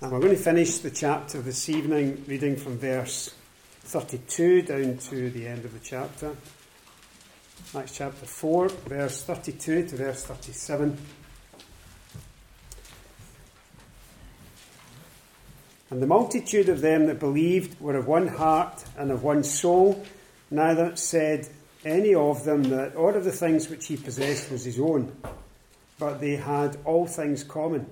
And we're going to finish the chapter this evening reading from verse 32 down to the end of the chapter. Acts chapter 4, verse 32 to verse 37. And the multitude of them that believed were of one heart and of one soul. Neither said any of them that all of the things which he possessed was his own, but they had all things common.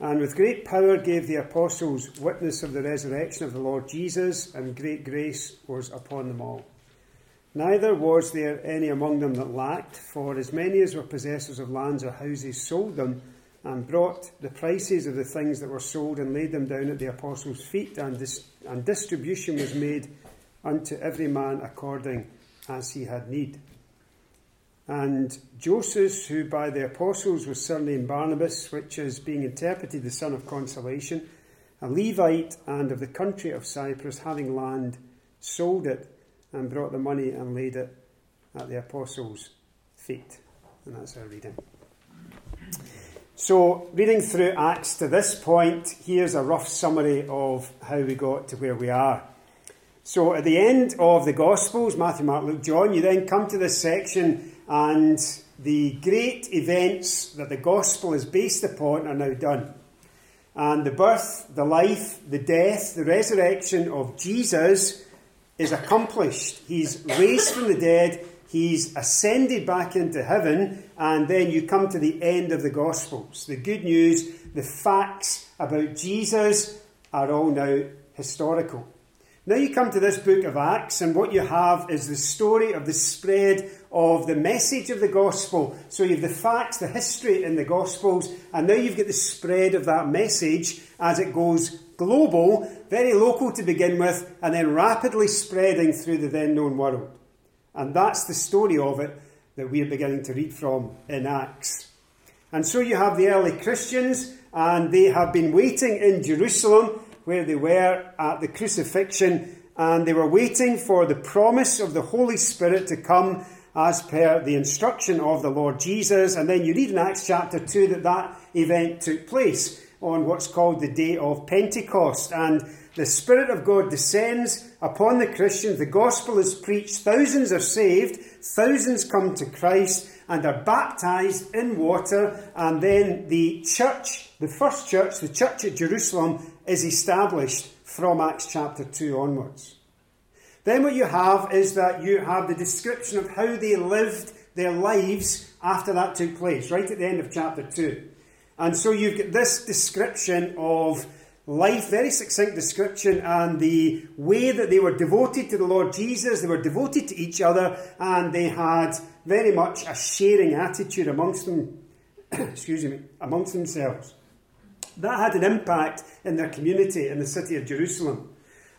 And with great power gave the apostles witness of the resurrection of the Lord Jesus, and great grace was upon them all. Neither was there any among them that lacked, for as many as were possessors of lands or houses sold them, and brought the prices of the things that were sold, and laid them down at the apostles' feet, and, dis- and distribution was made unto every man according as he had need. And Joseph, who by the apostles was surnamed Barnabas, which is being interpreted the son of consolation, a Levite and of the country of Cyprus, having land, sold it and brought the money and laid it at the apostles' feet. And that's our reading. So, reading through Acts to this point, here's a rough summary of how we got to where we are. So, at the end of the Gospels, Matthew, Mark, Luke, John, you then come to this section and the great events that the gospel is based upon are now done. And the birth, the life, the death, the resurrection of Jesus is accomplished. He's raised from the dead, he's ascended back into heaven, and then you come to the end of the Gospels. The good news, the facts about Jesus are all now historical. Now you come to this book of Acts, and what you have is the story of the spread of the message of the gospel. So you have the facts, the history in the gospels, and now you've got the spread of that message as it goes global, very local to begin with, and then rapidly spreading through the then known world. And that's the story of it that we're beginning to read from in Acts. And so you have the early Christians, and they have been waiting in Jerusalem where they were at the crucifixion, and they were waiting for the promise of the Holy Spirit to come as per the instruction of the Lord Jesus. And then you read in Acts chapter 2 that that event took place on what's called the day of Pentecost. And the Spirit of God descends upon the Christians. The gospel is preached. Thousands are saved. Thousands come to Christ and are baptized in water. And then the church, the first church, the church at Jerusalem, is established from Acts chapter 2 onwards. Then what you have is that you have the description of how they lived their lives after that took place, right at the end of chapter 2. And so you've got this description of life, very succinct description, and the way that they were devoted to the Lord Jesus, they were devoted to each other, and they had very much a sharing attitude amongst them, excuse me, amongst themselves. That had an impact in their community in the city of Jerusalem.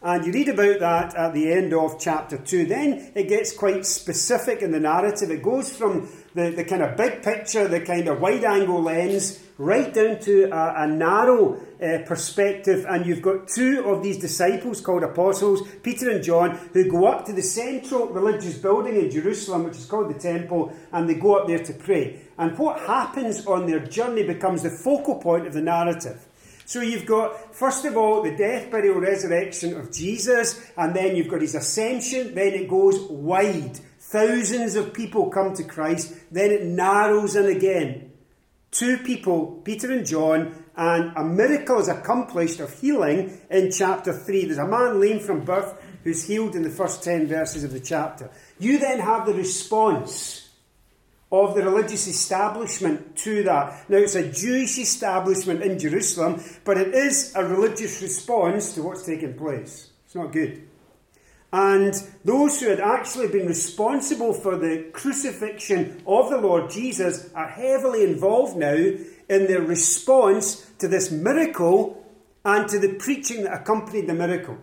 And you read about that at the end of chapter 2. Then it gets quite specific in the narrative. It goes from the, the kind of big picture, the kind of wide angle lens, right down to a, a narrow uh, perspective. And you've got two of these disciples called apostles, Peter and John, who go up to the central religious building in Jerusalem, which is called the temple, and they go up there to pray. And what happens on their journey becomes the focal point of the narrative. So you've got, first of all, the death, burial, resurrection of Jesus, and then you've got his ascension, then it goes wide. Thousands of people come to Christ, then it narrows in again. Two people, Peter and John, and a miracle is accomplished of healing in chapter 3. There's a man lame from birth who's healed in the first 10 verses of the chapter. You then have the response of the religious establishment to that. Now, it's a Jewish establishment in Jerusalem, but it is a religious response to what's taking place. It's not good. And those who had actually been responsible for the crucifixion of the Lord Jesus are heavily involved now in their response to this miracle and to the preaching that accompanied the miracle.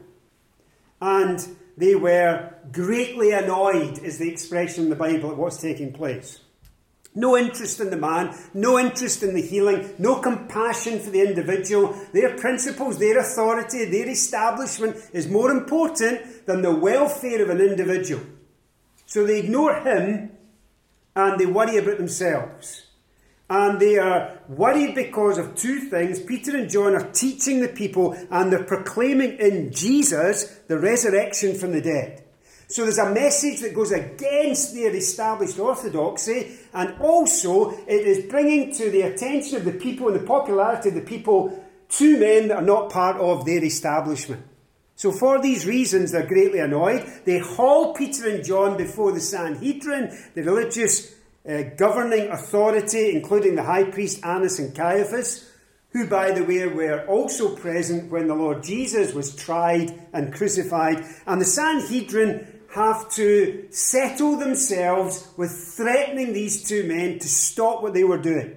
And they were greatly annoyed, is the expression in the Bible, at what's taking place. No interest in the man, no interest in the healing, no compassion for the individual. Their principles, their authority, their establishment is more important than the welfare of an individual. So they ignore him and they worry about themselves. And they are worried because of two things. Peter and John are teaching the people and they're proclaiming in Jesus the resurrection from the dead. So there's a message that goes against their established orthodoxy, and also it is bringing to the attention of the people and the popularity of the people two men that are not part of their establishment. So, for these reasons, they're greatly annoyed. They haul Peter and John before the Sanhedrin, the religious uh, governing authority, including the high priest Annas and Caiaphas, who, by the way, were also present when the Lord Jesus was tried and crucified. And the Sanhedrin have to settle themselves with threatening these two men to stop what they were doing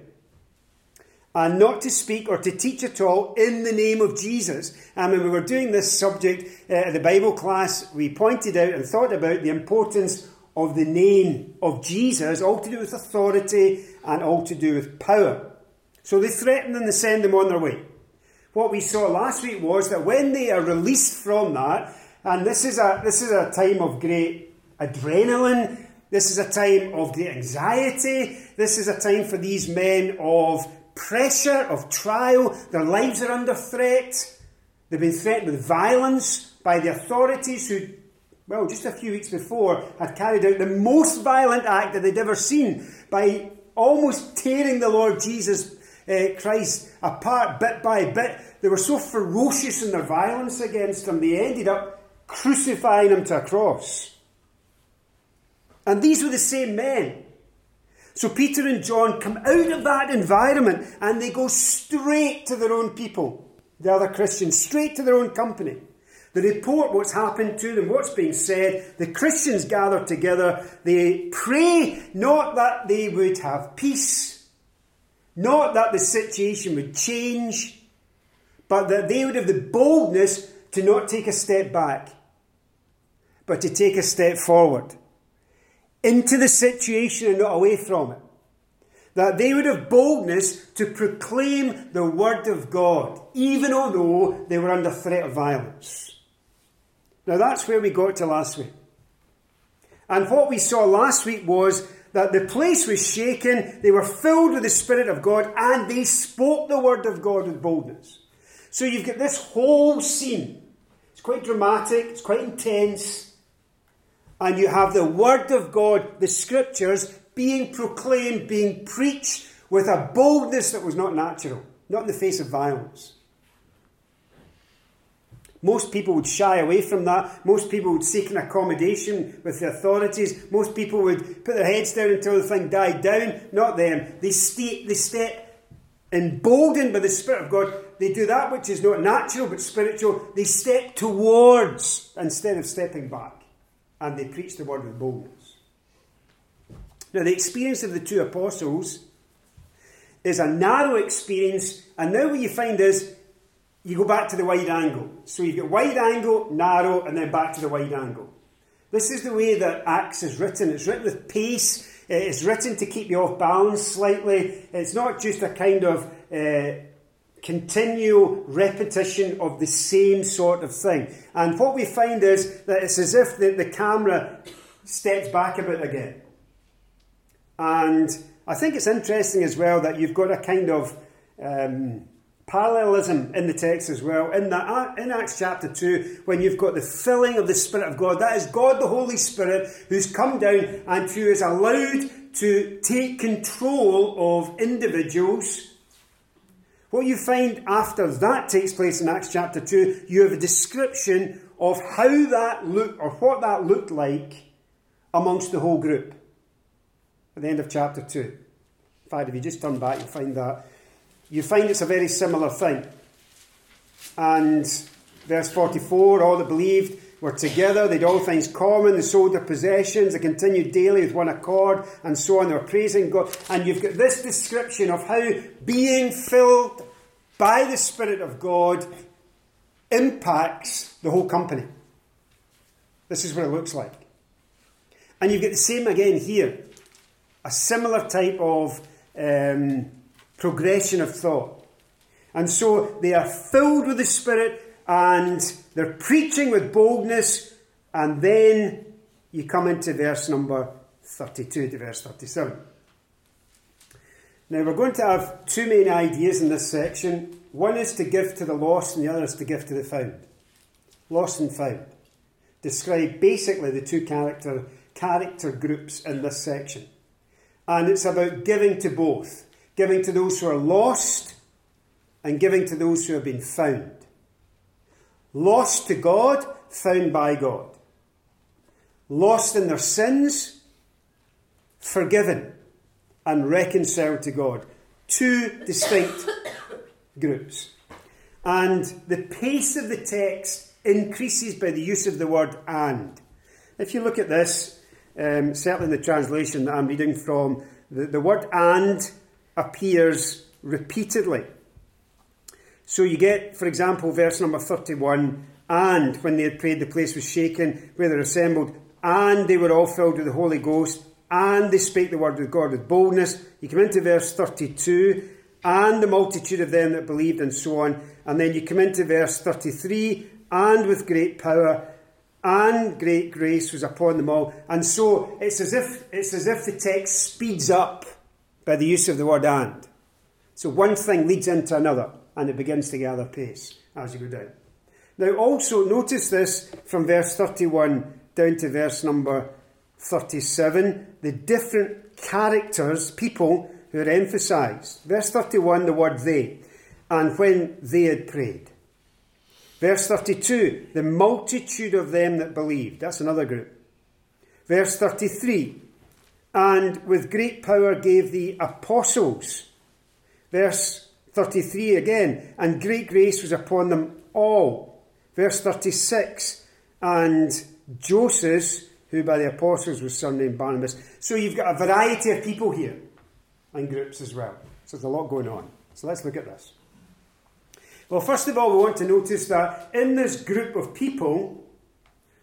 and not to speak or to teach at all in the name of Jesus. And when we were doing this subject uh, at the Bible class, we pointed out and thought about the importance of the name of Jesus, all to do with authority and all to do with power. So they threaten and they send them on their way. What we saw last week was that when they are released from that, and this is a this is a time of great adrenaline, this is a time of great anxiety, this is a time for these men of pressure of trial. Their lives are under threat. They've been threatened with violence by the authorities who, well, just a few weeks before, had carried out the most violent act that they'd ever seen by almost tearing the Lord Jesus uh, Christ apart bit by bit. They were so ferocious in their violence against him, they ended up crucifying him to a cross. And these were the same men so Peter and John come out of that environment and they go straight to their own people, the other Christians, straight to their own company. They report what's happened to them, what's being said. The Christians gather together. They pray not that they would have peace, not that the situation would change, but that they would have the boldness to not take a step back, but to take a step forward into the situation and not away from it. That they would have boldness to proclaim the word of God, even although they were under threat of violence. Now that's where we got to last week. And what we saw last week was that the place was shaken, they were filled with the Spirit of God, and they spoke the word of God with boldness. So you've got this whole scene. It's quite dramatic, it's quite intense and you have the Word of God, the Scriptures, being proclaimed, being preached with a boldness that was not natural, not in the face of violence. Most people would shy away from that. Most people would seek an accommodation with the authorities. Most people would put their heads down until the thing died down. Not them. They, stay, they step emboldened by the Spirit of God. They do that which is not natural but spiritual. They step towards instead of stepping back and they preached the word with boldness. Now, the experience of the two apostles is a narrow experience, and now what you find is you go back to the wide angle. So you get wide angle, narrow, and then back to the wide angle. This is the way that Acts is written. It's written with pace. It's written to keep you off balance slightly. It's not just a kind of uh, continual repetition of the same sort of thing. And what we find is that it's as if the, the camera steps back a bit again. And I think it's interesting as well that you've got a kind of um, parallelism in the text as well. In, the, in Acts chapter 2, when you've got the filling of the Spirit of God, that is God the Holy Spirit who's come down and who is allowed to take control of individuals what you find after that takes place in Acts chapter 2, you have a description of how that looked, or what that looked like amongst the whole group. At the end of chapter 2. In fact, if you just turn back, you'll find that. You find it's a very similar thing. And verse 44 all that believed were together, they'd all things common, they sold their possessions, they continued daily with one accord, and so on. They were praising God. And you've got this description of how being filled by the Spirit of God impacts the whole company. This is what it looks like. And you've got the same again here a similar type of um, progression of thought. And so they are filled with the Spirit and they're preaching with boldness, and then you come into verse number 32 to verse 37. Now, we're going to have two main ideas in this section. One is to give to the lost, and the other is to give to the found. Lost and found. Describe basically the two character, character groups in this section. And it's about giving to both giving to those who are lost and giving to those who have been found. Lost to God, found by God. Lost in their sins, forgiven and reconciled to God. Two distinct groups. And the pace of the text increases by the use of the word and. If you look at this, um, certainly in the translation that I'm reading from, the, the word and appears repeatedly. So you get, for example, verse number 31 and when they had prayed, the place was shaken where they assembled, and they were all filled with the Holy Ghost, and they spake the word of God with boldness. You come into verse 32, and the multitude of them that believed, and so on. And then you come into verse 33, and with great power and great grace was upon them all. And so it's as if it's as if the text speeds up by the use of the word and. So one thing leads into another, and it begins to gather pace as you go down. Now, also notice this from verse 31 down to verse number 37 the different characters, people who are emphasized. Verse 31, the word they, and when they had prayed. Verse 32, the multitude of them that believed. That's another group. Verse 33, and with great power gave the apostles. Verse 33 again, and great grace was upon them all. Verse 36, and Joseph, who by the apostles was surnamed Barnabas. So you've got a variety of people here, and groups as well. So there's a lot going on. So let's look at this. Well, first of all, we want to notice that in this group of people,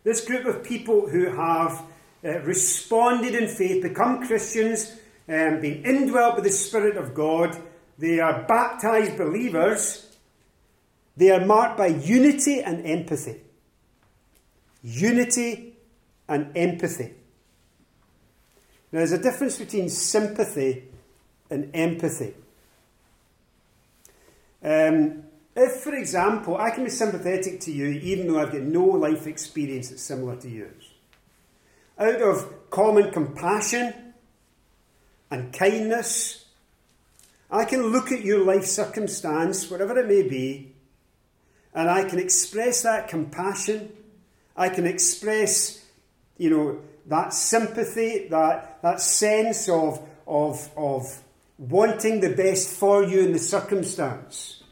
this group of people who have uh, responded in faith, become Christians, um, been indwelt with the Spirit of God. They are baptized believers. They are marked by unity and empathy. Unity and empathy. Now, there's a difference between sympathy and empathy. Um, if, for example, I can be sympathetic to you even though I've got no life experience that's similar to yours, out of common compassion and kindness. I can look at your life circumstance, whatever it may be, and I can express that compassion. I can express, you know, that sympathy, that, that sense of, of, of wanting the best for you in the circumstance.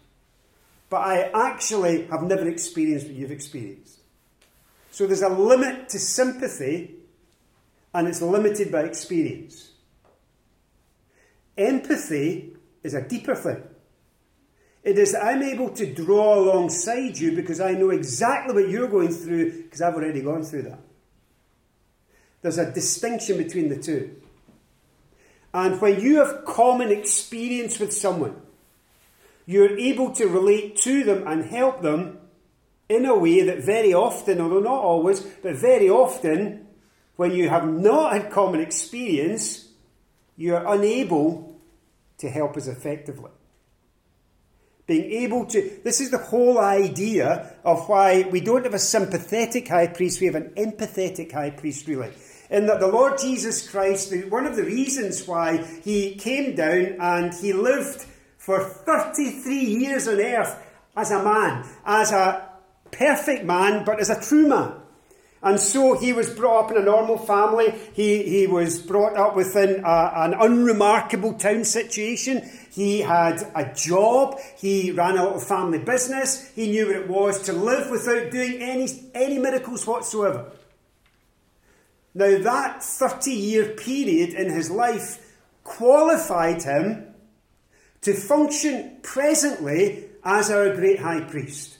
But I actually have never experienced what you've experienced. So there's a limit to sympathy and it's limited by experience. Empathy is a deeper thing. It is that I'm able to draw alongside you because I know exactly what you're going through because I've already gone through that. There's a distinction between the two. And when you have common experience with someone, you're able to relate to them and help them in a way that very often, although not always, but very often when you have not had common experience, you are unable to help as effectively. Being able to, this is the whole idea of why we don't have a sympathetic high priest, we have an empathetic high priest, really. In that the Lord Jesus Christ, one of the reasons why he came down and he lived for 33 years on earth as a man, as a perfect man, but as a true man. And so he was brought up in a normal family. He, he was brought up within a, an unremarkable town situation. He had a job. He ran a little family business. He knew what it was to live without doing any, any miracles whatsoever. Now, that 30 year period in his life qualified him to function presently as our great high priest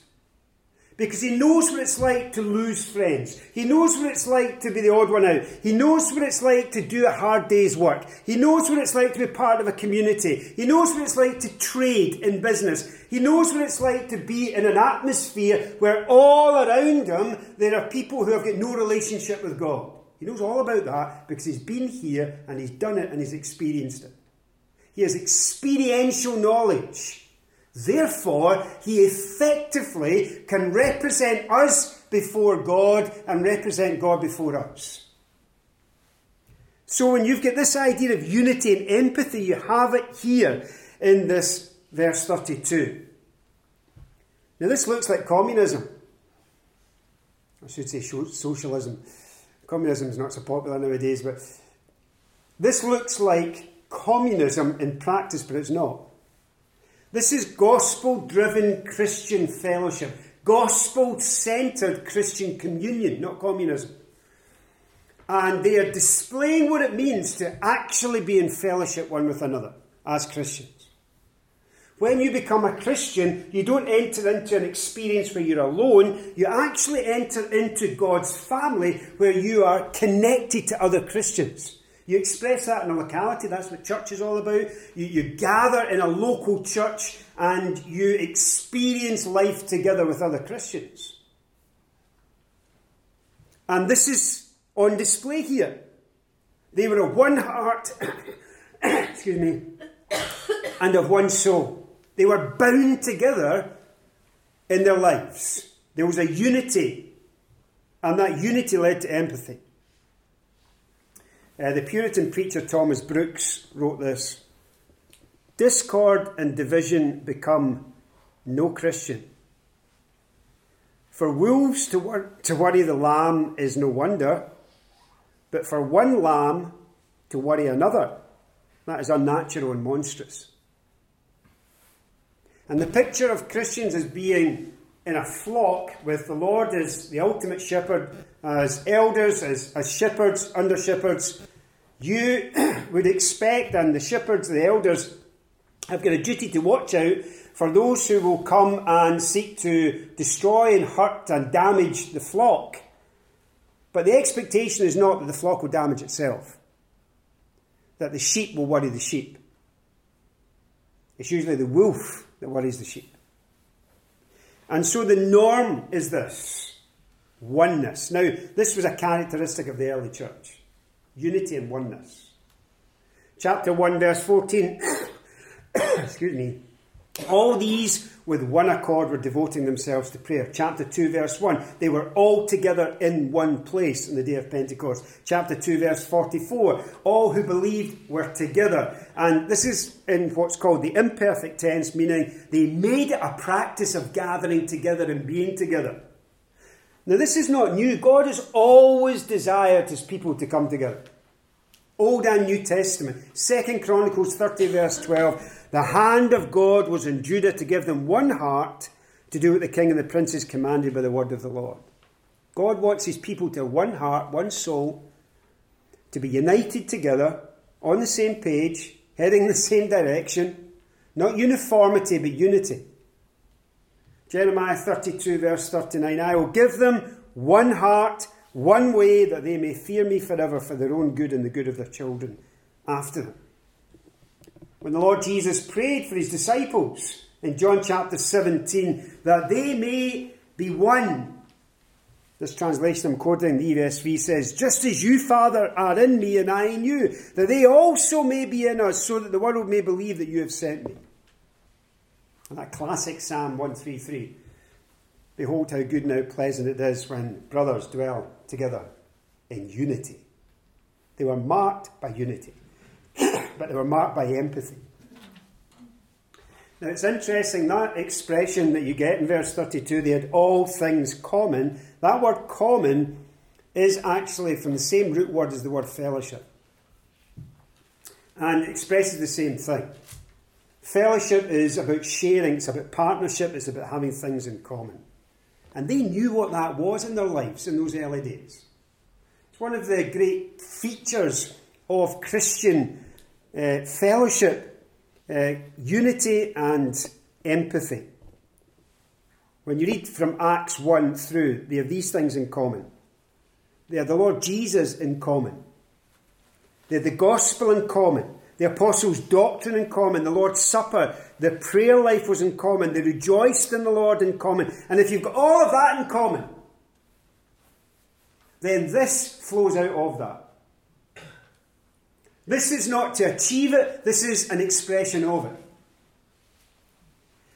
because he knows what it's like to lose friends. He knows what it's like to be the odd one out. He knows what it's like to do a hard day's work. He knows what it's like to be part of a community. He knows what it's like to trade in business. He knows what it's like to be in an atmosphere where all around him there are people who have got no relationship with God. He knows all about that because he's been here and he's done it and he's experienced it. He has experiential knowledge. Therefore, he effectively can represent us before God and represent God before us. So, when you've got this idea of unity and empathy, you have it here in this verse 32. Now, this looks like communism. I should say socialism. Communism is not so popular nowadays, but this looks like communism in practice, but it's not. This is gospel driven Christian fellowship, gospel centered Christian communion, not communism. And they are displaying what it means to actually be in fellowship one with another as Christians. When you become a Christian, you don't enter into an experience where you're alone. You actually enter into God's family where you are connected to other Christians. You express that in a locality, that's what church is all about. You, you gather in a local church and you experience life together with other Christians. And this is on display here. They were of one heart, excuse me, and of one soul. They were bound together in their lives. There was a unity, and that unity led to empathy. Uh, the Puritan preacher Thomas Brooks wrote this Discord and division become no Christian. For wolves to, wor- to worry the lamb is no wonder, but for one lamb to worry another, that is unnatural and monstrous. And the picture of Christians as being in a flock with the Lord as the ultimate shepherd, as elders, as, as shepherds, under shepherds, you would expect, and the shepherds, the elders, have got a duty to watch out for those who will come and seek to destroy and hurt and damage the flock. But the expectation is not that the flock will damage itself, that the sheep will worry the sheep. It's usually the wolf that worries the sheep. And so the norm is this oneness. Now, this was a characteristic of the early church unity and oneness. Chapter 1, verse 14. Excuse me. All these with one accord were devoting themselves to prayer. Chapter 2, verse 1. They were all together in one place on the day of Pentecost. Chapter 2, verse 44. All who believed were together. And this is in what's called the imperfect tense, meaning they made it a practice of gathering together and being together. Now, this is not new. God has always desired his people to come together. Old and New Testament. Second Chronicles 30, verse 12. The hand of God was in Judah to give them one heart to do what the king and the princes commanded by the word of the Lord. God wants his people to have one heart, one soul, to be united together, on the same page, heading the same direction. Not uniformity, but unity. Jeremiah 32, verse 39 I will give them one heart, one way, that they may fear me forever for their own good and the good of their children after them. When the Lord Jesus prayed for his disciples in John chapter 17, that they may be one. This translation I'm quoting, the ESV says, Just as you, Father, are in me and I in you, that they also may be in us, so that the world may believe that you have sent me. And that classic Psalm 133 Behold how good and how pleasant it is when brothers dwell together in unity. They were marked by unity, but they were marked by empathy. Now it's interesting that expression that you get in verse 32, they had all things common. That word common is actually from the same root word as the word fellowship and expresses the same thing. Fellowship is about sharing, it's about partnership, it's about having things in common. And they knew what that was in their lives in those early days. It's one of the great features of Christian uh, fellowship, uh, unity and empathy. When you read from Acts 1 through, they have these things in common. They have the Lord Jesus in common. They have the gospel in common the apostles' doctrine in common, the Lord's Supper, the prayer life was in common, they rejoiced in the Lord in common. And if you've got all of that in common, then this flows out of that. This is not to achieve it, this is an expression of it.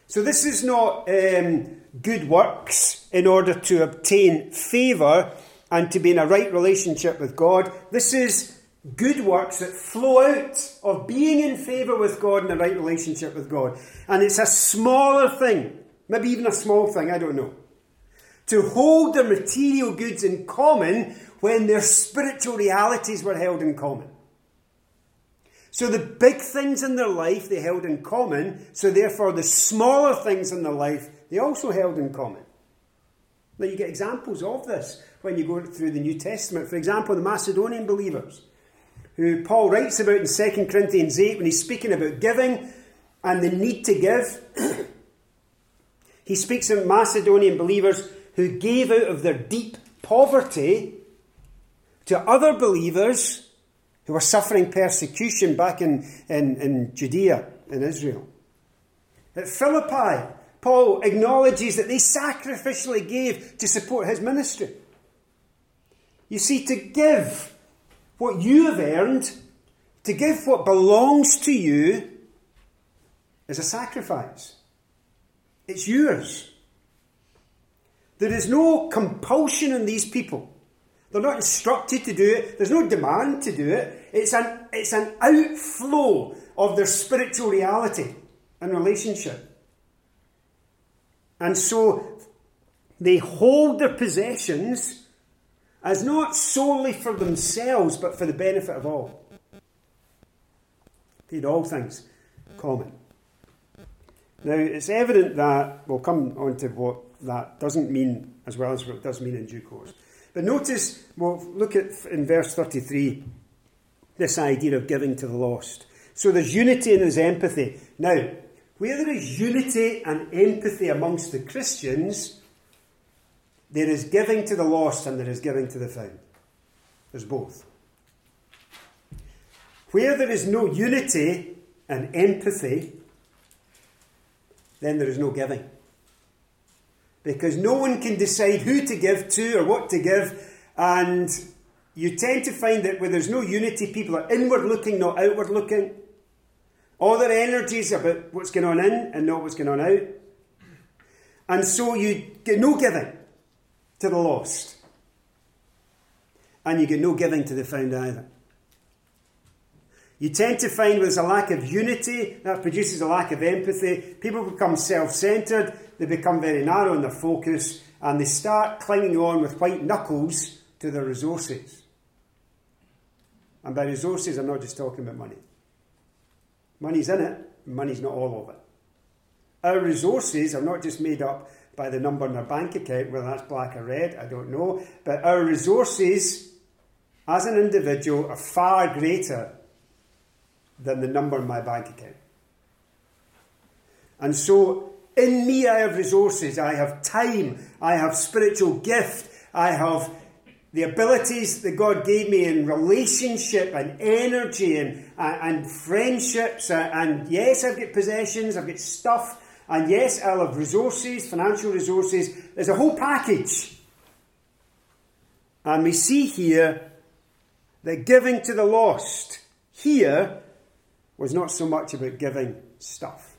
So, this is not um, good works in order to obtain favour and to be in a right relationship with God. This is good works that flow out of being in favour with God and a right relationship with God. And it's a smaller thing, maybe even a small thing, I don't know. To hold their material goods in common when their spiritual realities were held in common. So the big things in their life they held in common, so therefore the smaller things in their life they also held in common. Now you get examples of this when you go through the New Testament. For example, the Macedonian believers who Paul writes about in 2 Corinthians 8 when he's speaking about giving and the need to give. he speaks of Macedonian believers who gave out of their deep poverty to other believers who were suffering persecution back in, in, in Judea, in Israel. At Philippi, Paul acknowledges that they sacrificially gave to support his ministry. You see, to give what you have earned, to give what belongs to you, is a sacrifice. It's yours. There is no compulsion in these people. They're not instructed to do it. There's no demand to do it. It's an, it's an outflow of their spiritual reality and relationship. And so they hold their possessions as not solely for themselves, but for the benefit of all. Paid all things common. Now, it's evident that we'll come on to what that doesn't mean as well as what it does mean in due course. But notice, we'll look at in verse 33 this idea of giving to the lost. So there's unity and there's empathy. Now, where there is unity and empathy amongst the Christians, there is giving to the lost and there is giving to the found. There's both. Where there is no unity and empathy, then there is no giving. Because no one can decide who to give to or what to give, and you tend to find that where there's no unity, people are inward looking, not outward looking. All their energies are about what's going on in and not what's going on out. And so you get no giving to the lost. And you get no giving to the found either. You tend to find there's a lack of unity, that produces a lack of empathy. People become self centered, they become very narrow in their focus, and they start clinging on with white knuckles to their resources. And by resources, I'm not just talking about money. Money's in it, money's not all of it. Our resources are not just made up by the number in our bank account, whether that's black or red, I don't know. But our resources as an individual are far greater than the number in my bank account. And so, in me, I have resources, I have time, I have spiritual gift, I have the abilities that God gave me in relationship and energy and, and, and friendships. And, and yes, I've got possessions, I've got stuff, and yes, I'll have resources, financial resources. There's a whole package. And we see here that giving to the lost here was not so much about giving stuff.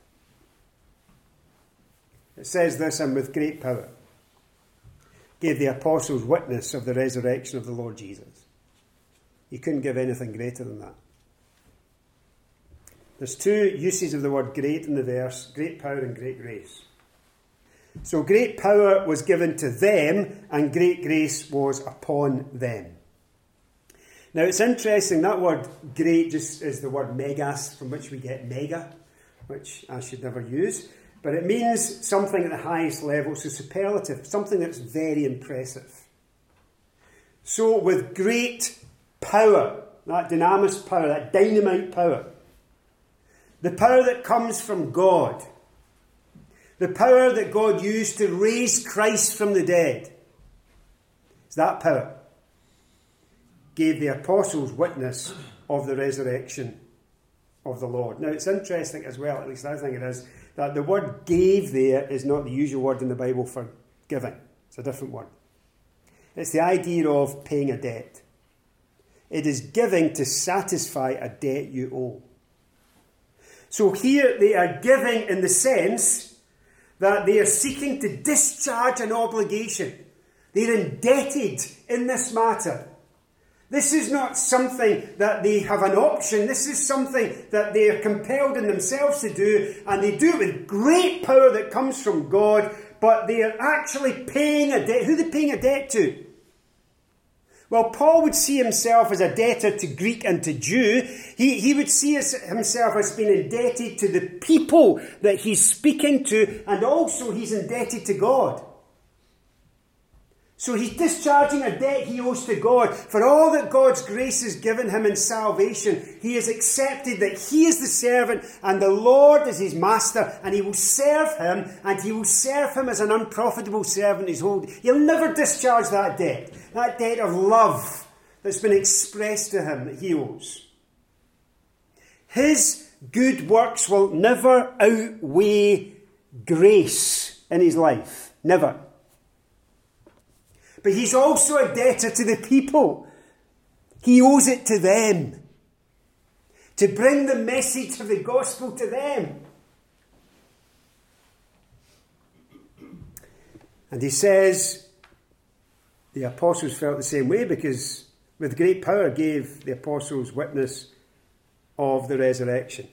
It says this, and with great power gave the apostles witness of the resurrection of the Lord Jesus. You couldn't give anything greater than that. There's two uses of the word great in the verse great power and great grace. So, great power was given to them, and great grace was upon them. Now, it's interesting, that word great just is the word megas, from which we get mega, which I should never use. But it means something at the highest level, so superlative, something that's very impressive. So, with great power, that dynamis power, that dynamite power, the power that comes from God. The power that God used to raise Christ from the dead. It's that power gave the apostles witness of the resurrection of the Lord. Now it's interesting as well, at least I think it is, that the word gave there is not the usual word in the Bible for giving. It's a different word. It's the idea of paying a debt. It is giving to satisfy a debt you owe. So here they are giving in the sense that they are seeking to discharge an obligation. They're indebted in this matter. This is not something that they have an option. This is something that they are compelled in themselves to do, and they do it with great power that comes from God, but they are actually paying a debt. Who are they paying a debt to? Well, Paul would see himself as a debtor to Greek and to Jew. He, he would see himself as being indebted to the people that he's speaking to, and also he's indebted to God. So he's discharging a debt he owes to God. For all that God's grace has given him in salvation, he has accepted that he is the servant and the Lord is his master, and he will serve him, and he will serve him as an unprofitable servant He's hold. He'll never discharge that debt, that debt of love that's been expressed to him that he owes. His good works will never outweigh grace in his life. Never. But he's also a debtor to the people. He owes it to them to bring the message of the gospel to them. And he says the apostles felt the same way because with great power gave the apostles witness of the resurrection.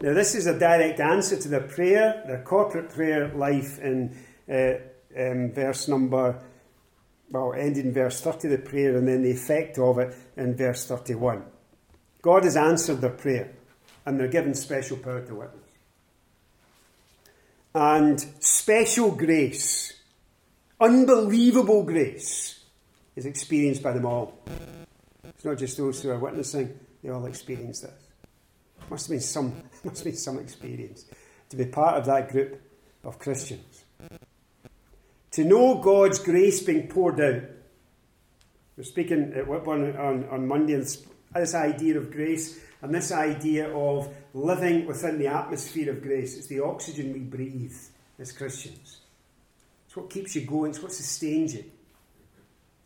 Now, this is a direct answer to their prayer, their corporate prayer life in uh, um, verse number, well, ending verse 30, the prayer, and then the effect of it in verse 31. God has answered their prayer, and they're given special power to witness. And special grace, unbelievable grace, is experienced by them all. It's not just those who are witnessing, they all experience this. Must have been some, must have been some experience to be part of that group of Christians to know God's grace being poured out. We're speaking at Whitburn on, on Monday, this, this idea of grace and this idea of living within the atmosphere of grace. It's the oxygen we breathe as Christians. It's what keeps you going, it's what sustains you.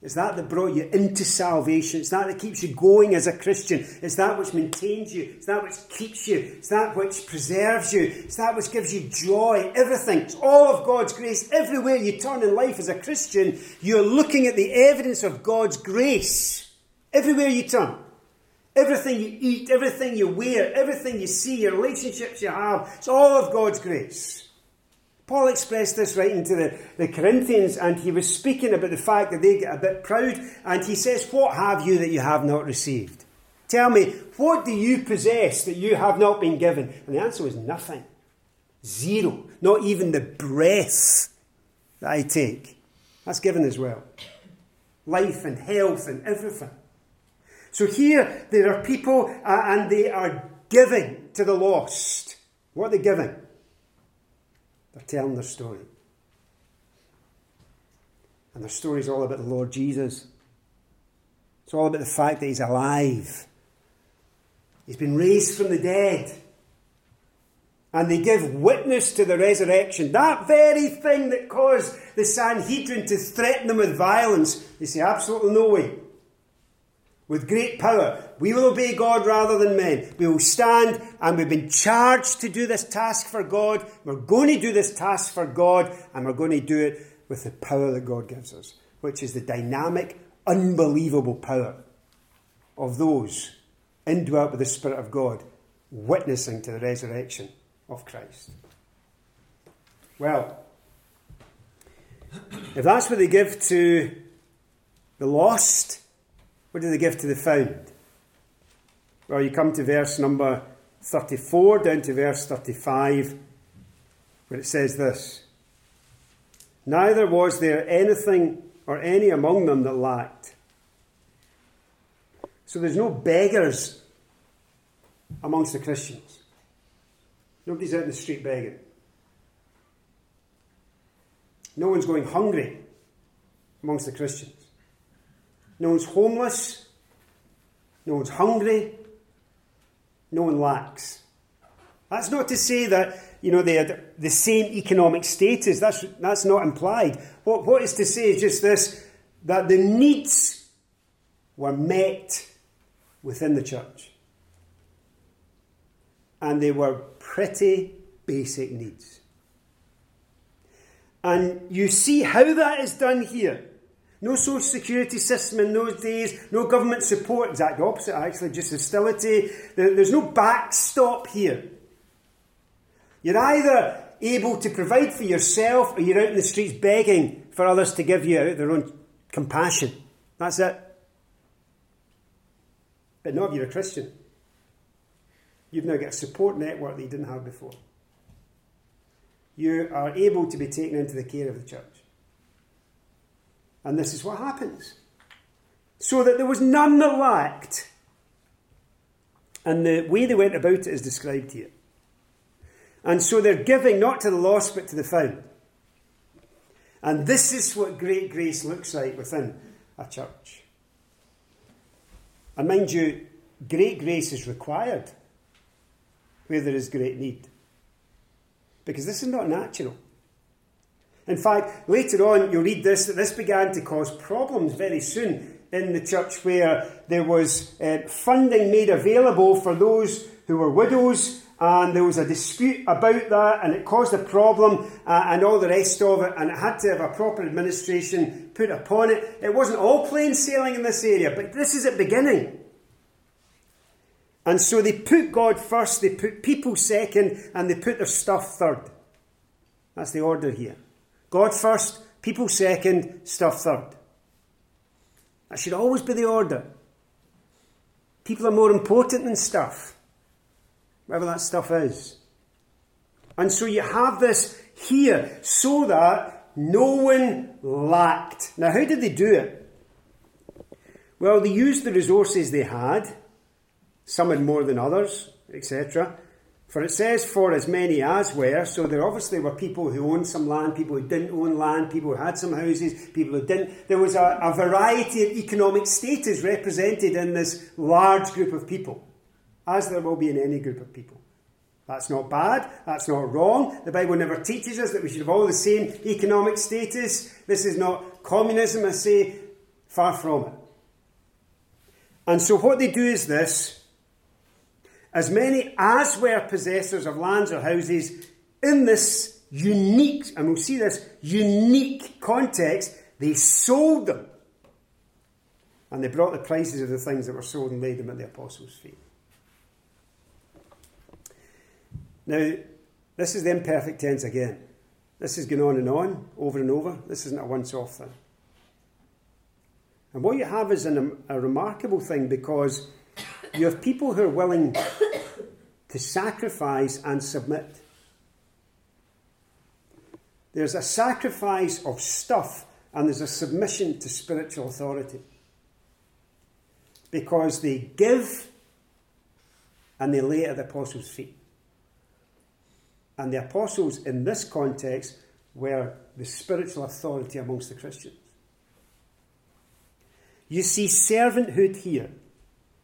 It's that that brought you into salvation. It's that that keeps you going as a Christian. It's that which maintains you. It's that which keeps you. It's that which preserves you. It's that which gives you joy. Everything. It's all of God's grace. Everywhere you turn in life as a Christian, you're looking at the evidence of God's grace. Everywhere you turn. Everything you eat, everything you wear, everything you see, your relationships you have, it's all of God's grace. Paul expressed this writing to the, the Corinthians, and he was speaking about the fact that they get a bit proud, and he says, What have you that you have not received? Tell me, what do you possess that you have not been given? And the answer was nothing. Zero. Not even the breath that I take. That's given as well. Life and health and everything. So here there are people uh, and they are giving to the lost. What are they giving? They're telling their story. And their story is all about the Lord Jesus. It's all about the fact that He's alive. He's been raised from the dead. And they give witness to the resurrection. That very thing that caused the Sanhedrin to threaten them with violence. They say, absolutely no way with great power. We will obey God rather than men. We will stand and we've been charged to do this task for God. We're going to do this task for God and we're going to do it with the power that God gives us, which is the dynamic, unbelievable power of those indwelt with the Spirit of God, witnessing to the resurrection of Christ. Well, if that's what they give to the lost, what do they give to the found? Well, you come to verse number 34 down to verse 35, where it says this Neither was there anything or any among them that lacked. So there's no beggars amongst the Christians. Nobody's out in the street begging. No one's going hungry amongst the Christians. No one's homeless. No one's hungry. No one lacks. That's not to say that you know they had the same economic status. That's that's not implied. What what is to say is just this: that the needs were met within the church. And they were pretty basic needs. And you see how that is done here. No social security system in those days, no government support, exact opposite actually, just hostility. There's no backstop here. You're either able to provide for yourself or you're out in the streets begging for others to give you out their own compassion. That's it. But not if you're a Christian. You've now got a support network that you didn't have before. You are able to be taken into the care of the church. And this is what happens. So that there was none that lacked. And the way they went about it is described here. And so they're giving not to the lost but to the found. And this is what great grace looks like within a church. And mind you, great grace is required where there is great need. Because this is not natural. In fact, later on, you'll read this that this began to cause problems very soon in the church where there was uh, funding made available for those who were widows, and there was a dispute about that, and it caused a problem uh, and all the rest of it, and it had to have a proper administration put upon it. It wasn't all plain sailing in this area, but this is at beginning. And so they put God first, they put people second, and they put their stuff third. That's the order here. God first, people second, stuff third. That should always be the order. People are more important than stuff, whatever that stuff is. And so you have this here so that no one lacked. Now, how did they do it? Well, they used the resources they had, some had more than others, etc. For it says, for as many as were, so there obviously were people who owned some land, people who didn't own land, people who had some houses, people who didn't. There was a, a variety of economic status represented in this large group of people, as there will be in any group of people. That's not bad, that's not wrong. The Bible never teaches us that we should have all the same economic status. This is not communism, I say, far from it. And so what they do is this as many as were possessors of lands or houses in this unique, and we'll see this unique context, they sold them. And they brought the prices of the things that were sold and laid them at the apostles' feet. Now, this is the imperfect tense again. This is going on and on, over and over. This isn't a once off thing. And what you have is an, a remarkable thing because you have people who are willing to sacrifice and submit. There's a sacrifice of stuff and there's a submission to spiritual authority. Because they give and they lay at the apostles' feet. And the apostles, in this context, were the spiritual authority amongst the Christians. You see servanthood here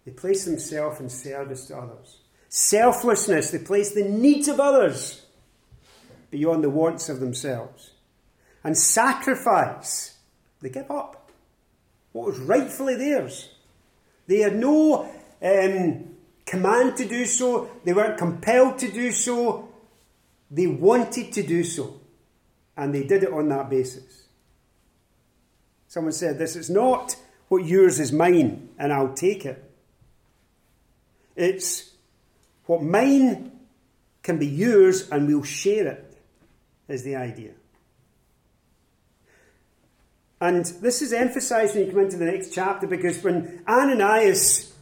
they place themselves in service to others. Selflessness, they place the needs of others beyond the wants of themselves. And sacrifice, they give up what was rightfully theirs. They had no um, command to do so, they weren't compelled to do so, they wanted to do so. And they did it on that basis. Someone said this it's not what yours is mine, and I'll take it. It's what mine can be yours and we'll share it, is the idea. And this is emphasized when you come into the next chapter because when Ananias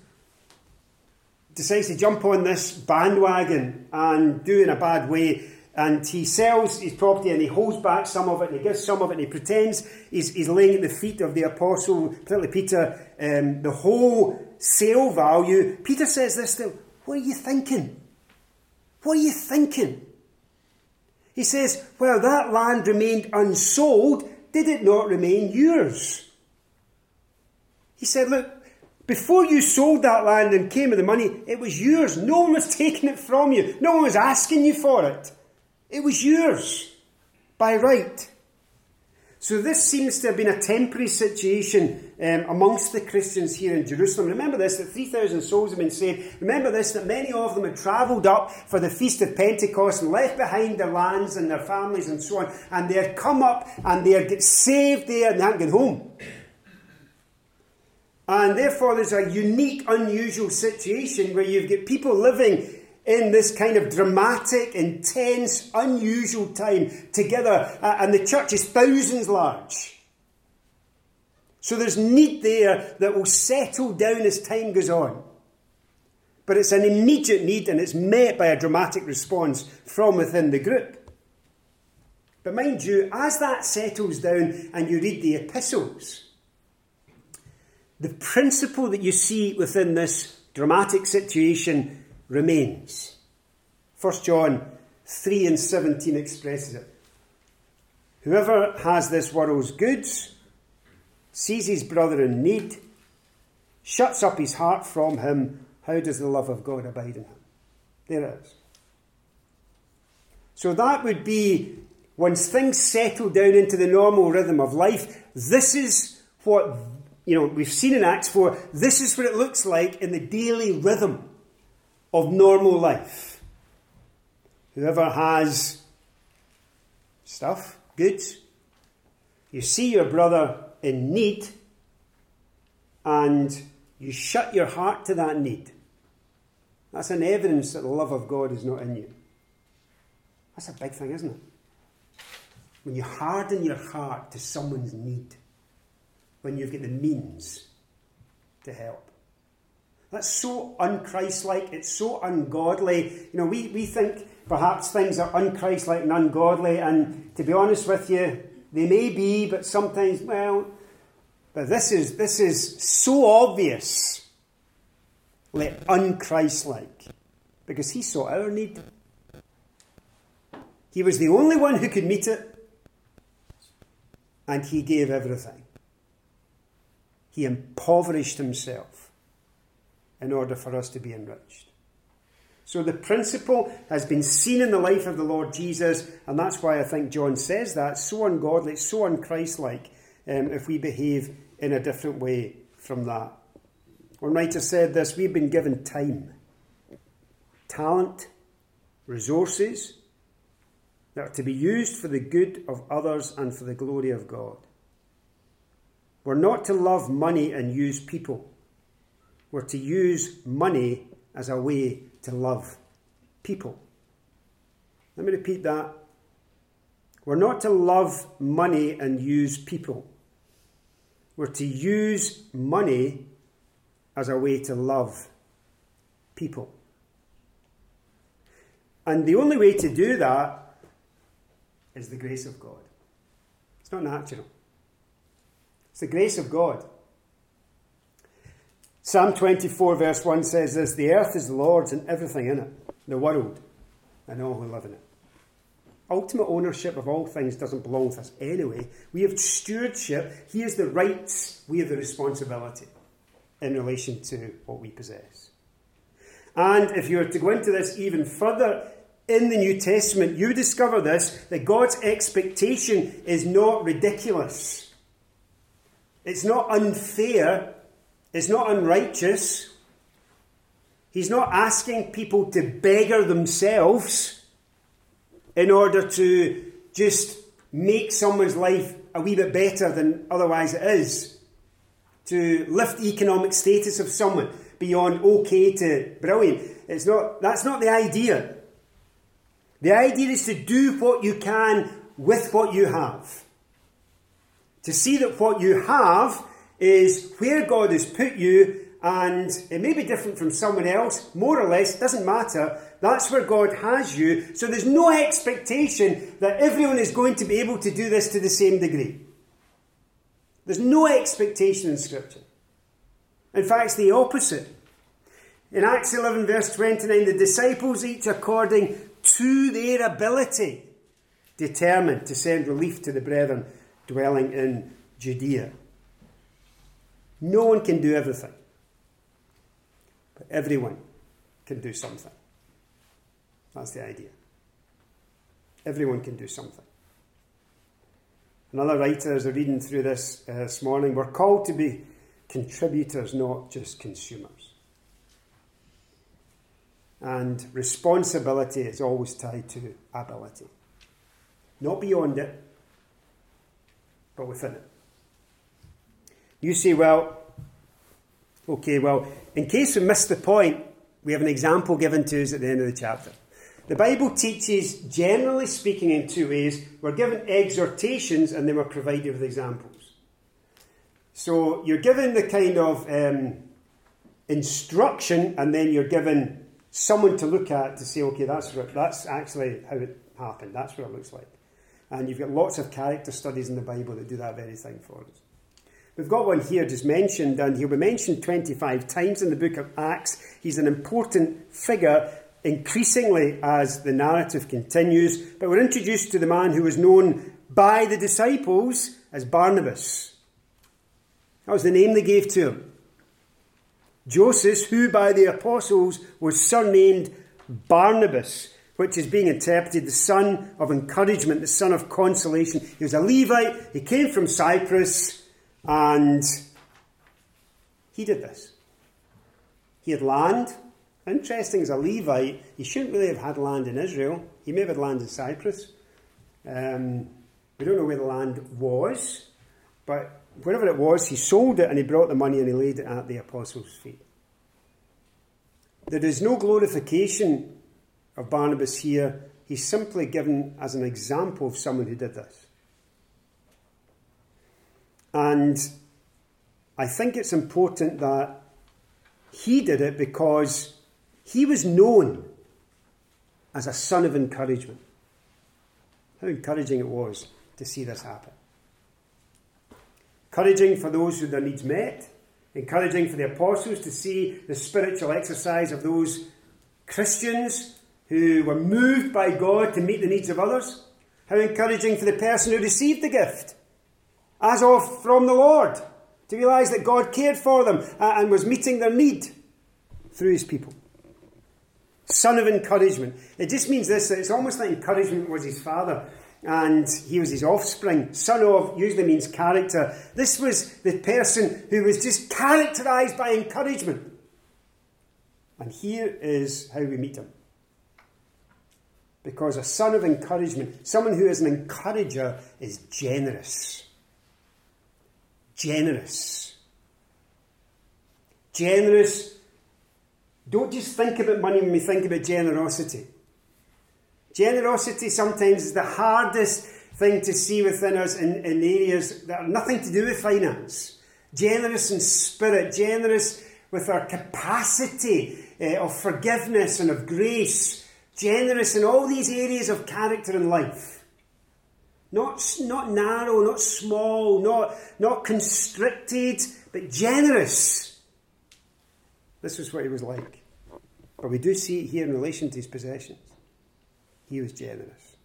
decides to jump on this bandwagon and do in a bad way, and he sells his property and he holds back some of it and he gives some of it and he pretends he's, he's laying at the feet of the apostle, particularly Peter, um, the whole sale value. Peter says this to him, What are you thinking? What are you thinking? He says, Well, that land remained unsold. Did it not remain yours? He said, Look, before you sold that land and came with the money, it was yours. No one was taking it from you. No one was asking you for it. It was yours by right. So this seems to have been a temporary situation um, amongst the Christians here in Jerusalem. Remember this, that 3,000 souls have been saved. Remember this, that many of them had travelled up for the Feast of Pentecost and left behind their lands and their families and so on. And they had come up and they had get saved there and they hadn't gone home. And therefore there's a unique, unusual situation where you've got people living in this kind of dramatic, intense, unusual time together, uh, and the church is thousands large. So there's need there that will settle down as time goes on. But it's an immediate need and it's met by a dramatic response from within the group. But mind you, as that settles down and you read the epistles, the principle that you see within this dramatic situation remains. 1 John 3 and 17 expresses it. Whoever has this world's goods, sees his brother in need, shuts up his heart from him, how does the love of God abide in him? There it is. So that would be once things settle down into the normal rhythm of life, this is what you know we've seen in Acts 4, this is what it looks like in the daily rhythm of normal life. Whoever has stuff, goods, you see your brother in need and you shut your heart to that need. That's an evidence that the love of God is not in you. That's a big thing, isn't it? When you harden your heart to someone's need, when you've got the means to help. That's so unchristlike, it's so ungodly. You know, we, we think perhaps things are unchristlike and ungodly, and to be honest with you, they may be, but sometimes, well, but this is this is so obvious, like unchristlike, because he saw our need. He was the only one who could meet it, and he gave everything. He impoverished himself in order for us to be enriched. So the principle has been seen in the life of the Lord Jesus, and that's why I think John says that. So ungodly, so unchristlike um, if we behave in a different way from that. One writer said this we've been given time, talent, resources that are to be used for the good of others and for the glory of God. We're not to love money and use people were to use money as a way to love people. Let me repeat that. We're not to love money and use people. We're to use money as a way to love people. And the only way to do that is the grace of God. It's not natural. It's the grace of God. Psalm 24, verse 1 says this The earth is the Lord's and everything in it, the world and all who live in it. Ultimate ownership of all things doesn't belong to us anyway. We have stewardship. He has the rights, we have the responsibility in relation to what we possess. And if you were to go into this even further in the New Testament, you discover this that God's expectation is not ridiculous. It's not unfair is not unrighteous. He's not asking people to beggar themselves in order to just make someone's life a wee bit better than otherwise it is. To lift the economic status of someone beyond okay to brilliant. It's not, that's not the idea. The idea is to do what you can with what you have. To see that what you have is where God has put you, and it may be different from someone else, more or less, doesn't matter. That's where God has you. So there's no expectation that everyone is going to be able to do this to the same degree. There's no expectation in Scripture. In fact, it's the opposite. In Acts 11, verse 29, the disciples, each according to their ability, determined to send relief to the brethren dwelling in Judea. No one can do everything, but everyone can do something. That's the idea. Everyone can do something. Another writer, as I'm reading through this uh, this morning, we're called to be contributors, not just consumers. And responsibility is always tied to ability. Not beyond it, but within it. You say, well, okay, well, in case we missed the point, we have an example given to us at the end of the chapter. The Bible teaches, generally speaking, in two ways. We're given exhortations and then we're provided with examples. So you're given the kind of um, instruction and then you're given someone to look at to say, okay, that's, that's actually how it happened. That's what it looks like. And you've got lots of character studies in the Bible that do that very thing for us. We've got one here just mentioned, and he'll be mentioned 25 times in the book of Acts. He's an important figure increasingly as the narrative continues. But we're introduced to the man who was known by the disciples as Barnabas. That was the name they gave to him. Joseph, who by the apostles was surnamed Barnabas, which is being interpreted the son of encouragement, the son of consolation. He was a Levite, he came from Cyprus, and he did this. He had land. Interesting, as a Levite, he shouldn't really have had land in Israel. He may have had land in Cyprus. Um, we don't know where the land was, but wherever it was, he sold it and he brought the money and he laid it at the apostles' feet. There is no glorification of Barnabas here. He's simply given as an example of someone who did this. And I think it's important that he did it because he was known as a son of encouragement. How encouraging it was to see this happen. Encouraging for those who their needs met, encouraging for the apostles to see the spiritual exercise of those Christians who were moved by God to meet the needs of others. How encouraging for the person who received the gift as of from the Lord, to realize that God cared for them uh, and was meeting their need through his people. Son of encouragement. It just means this it's almost like encouragement was his father and he was his offspring. Son of usually means character. This was the person who was just characterized by encouragement. And here is how we meet him. Because a son of encouragement, someone who is an encourager, is generous generous. Generous. Don't just think about money when we think about generosity. Generosity sometimes is the hardest thing to see within us in, in areas that have nothing to do with finance. Generous in spirit, generous with our capacity uh, of forgiveness and of grace, generous in all these areas of character and life. Not, not narrow, not small, not, not constricted, but generous. This was what he was like. But we do see it here in relation to his possessions. He was generous.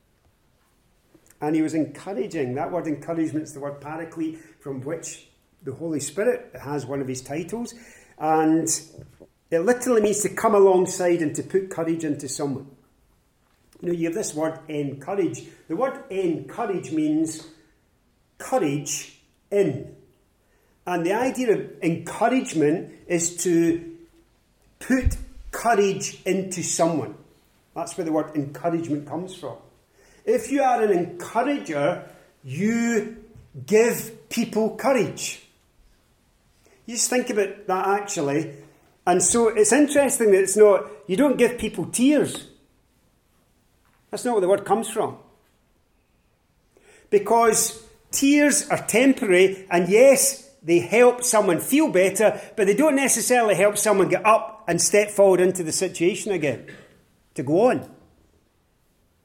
And he was encouraging. That word encouragement is the word paraclete, from which the Holy Spirit has one of his titles. And it literally means to come alongside and to put courage into someone. You you have this word encourage. The word encourage means courage in. And the idea of encouragement is to put courage into someone. That's where the word encouragement comes from. If you are an encourager, you give people courage. You just think about that actually. And so it's interesting that it's not, you don't give people tears. That's not where the word comes from. Because tears are temporary, and yes, they help someone feel better, but they don't necessarily help someone get up and step forward into the situation again, to go on.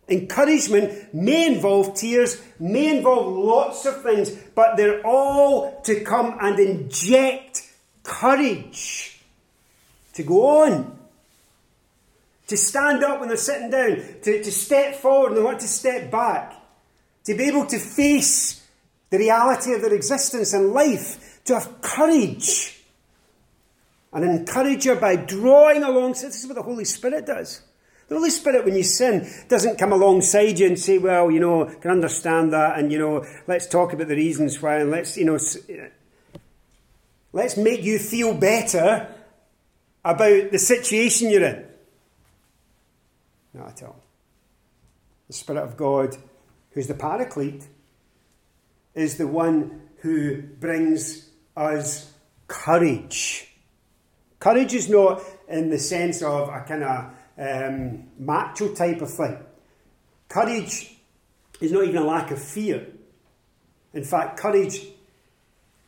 Encouragement may involve tears, may involve lots of things, but they're all to come and inject courage to go on to stand up when they're sitting down, to, to step forward when they want to step back, to be able to face the reality of their existence and life, to have courage. An encourager by drawing alongside, this is what the Holy Spirit does. The Holy Spirit, when you sin, doesn't come alongside you and say, well, you know, I can understand that, and, you know, let's talk about the reasons why, and let's, you know, let's make you feel better about the situation you're in. Not at all. The Spirit of God, who's the paraclete, is the one who brings us courage. Courage is not in the sense of a kind of um, macho type of thing. Courage is not even a lack of fear. In fact, courage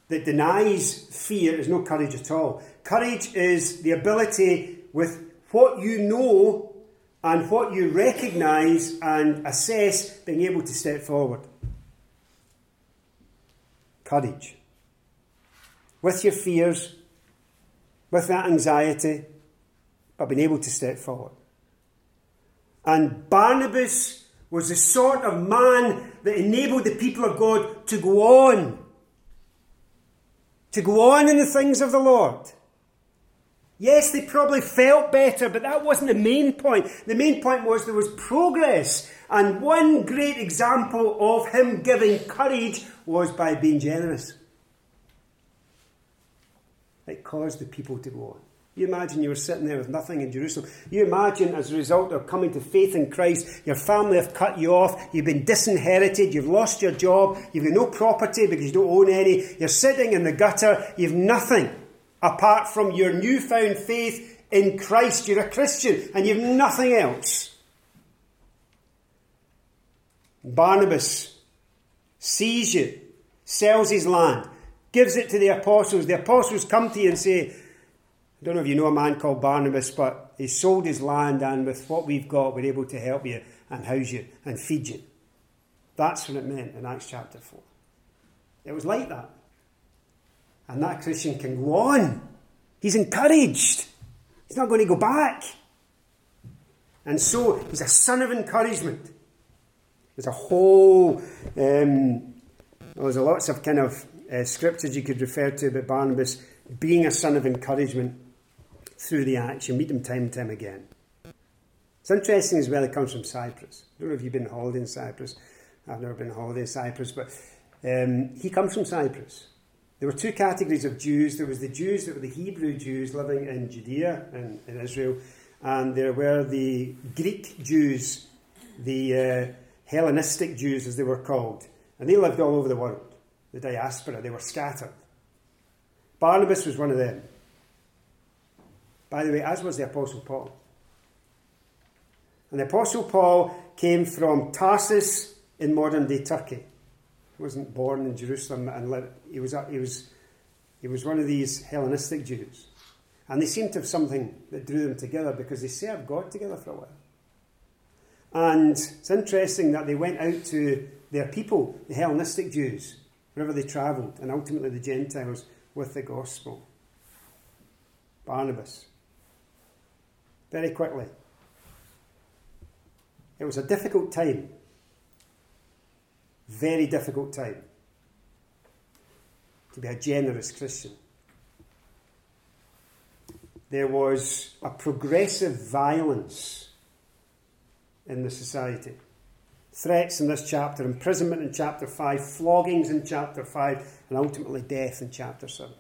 that denies fear is no courage at all. Courage is the ability with what you know and what you recognize and assess, being able to step forward. Courage. With your fears, with that anxiety, but being able to step forward. And Barnabas was the sort of man that enabled the people of God to go on. To go on in the things of the Lord. Yes, they probably felt better, but that wasn't the main point. The main point was there was progress. And one great example of him giving courage was by being generous. It caused the people to go on. You imagine you were sitting there with nothing in Jerusalem. You imagine as a result of coming to faith in Christ, your family have cut you off, you've been disinherited, you've lost your job, you've got no property because you don't own any, you're sitting in the gutter, you've nothing apart from your newfound faith in Christ. You're a Christian and you've nothing else. Barnabas sees you, sells his land, gives it to the apostles. The apostles come to you and say, I don't know if you know a man called Barnabas, but he sold his land, and with what we've got, we're able to help you and house you and feed you. That's what it meant in Acts chapter 4. It was like that. And that Christian can go on. He's encouraged. He's not going to go back. And so he's a son of encouragement. There's a whole, um, there's lots of kind of uh, scriptures you could refer to about Barnabas being a son of encouragement through the Acts. You meet him time and time again. It's interesting as well, it comes from Cyprus. I don't know if you've been in Cyprus. I've never been in Cyprus, but um, he comes from Cyprus. There were two categories of Jews. There was the Jews that were the Hebrew Jews living in Judea and in Israel, and there were the Greek Jews, the uh, Hellenistic Jews as they were called, and they lived all over the world. The diaspora, they were scattered. Barnabas was one of them. By the way, as was the Apostle Paul. And the Apostle Paul came from Tarsus in modern day Turkey. He wasn't born in Jerusalem and lived, he was, he was, he was one of these Hellenistic Jews. And they seemed to have something that drew them together because they served God together for a while. And it's interesting that they went out to their people, the Hellenistic Jews, wherever they travelled, and ultimately the Gentiles with the gospel. Barnabas. Very quickly. It was a difficult time. Very difficult time to be a generous Christian. There was a progressive violence in the society. Threats in this chapter, imprisonment in chapter 5, floggings in chapter 5, and ultimately death in chapter 7.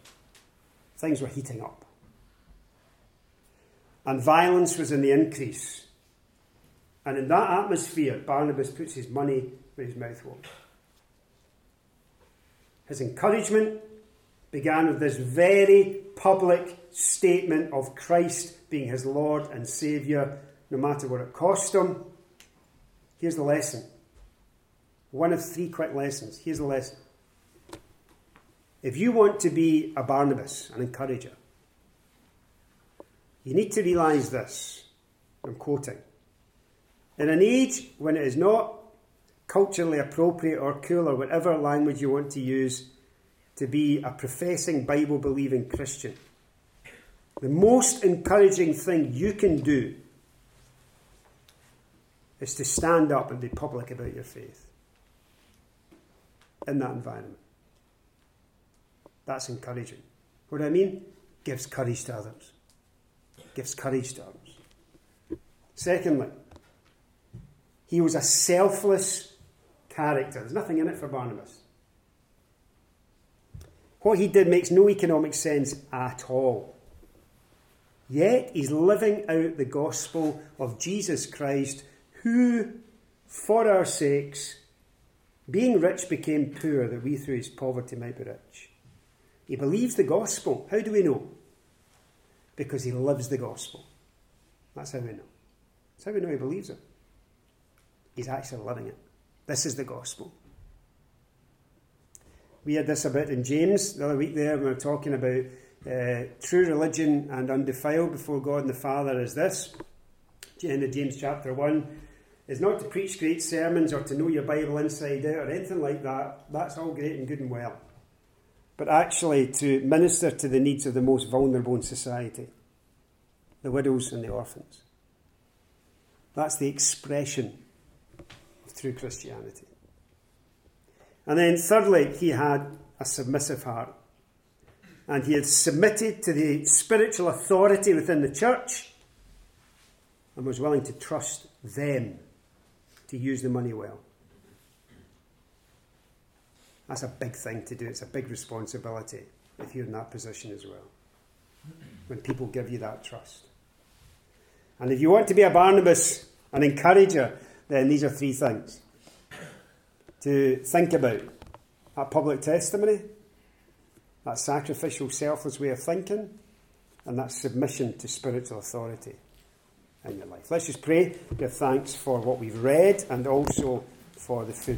Things were heating up. And violence was in the increase. And in that atmosphere, Barnabas puts his money where his mouth was. His encouragement began with this very public statement of Christ being his Lord and Saviour, no matter what it cost him. Here's the lesson. One of three quick lessons. Here's the lesson. If you want to be a Barnabas, an encourager, you need to realise this. I'm quoting. In an age when it is not culturally appropriate or cool or whatever language you want to use to be a professing Bible believing Christian, the most encouraging thing you can do is to stand up and be public about your faith in that environment. That's encouraging. What do I mean? Gives courage to others. Gives courage to others. Secondly, he was a selfless character. There's nothing in it for Barnabas. What he did makes no economic sense at all. Yet he's living out the gospel of Jesus Christ, who, for our sakes, being rich became poor, that we through his poverty might be rich. He believes the gospel. How do we know? Because he lives the gospel. That's how we know. That's how we know he believes it. He's actually living it. This is the gospel. We had this a bit in James the other week there, when we were talking about uh, true religion and undefiled before God and the Father is this. In the James chapter 1, is not to preach great sermons or to know your Bible inside out or anything like that. That's all great and good and well. But actually to minister to the needs of the most vulnerable in society the widows and the orphans. That's the expression true Christianity. And then, thirdly, he had a submissive heart and he had submitted to the spiritual authority within the church and was willing to trust them to use the money well. That's a big thing to do. It's a big responsibility if you're in that position as well. When people give you that trust. And if you want to be a Barnabas, an encourager, then these are three things to think about that public testimony, that sacrificial, selfless way of thinking, and that submission to spiritual authority in your life. Let's just pray, give thanks for what we've read and also for the food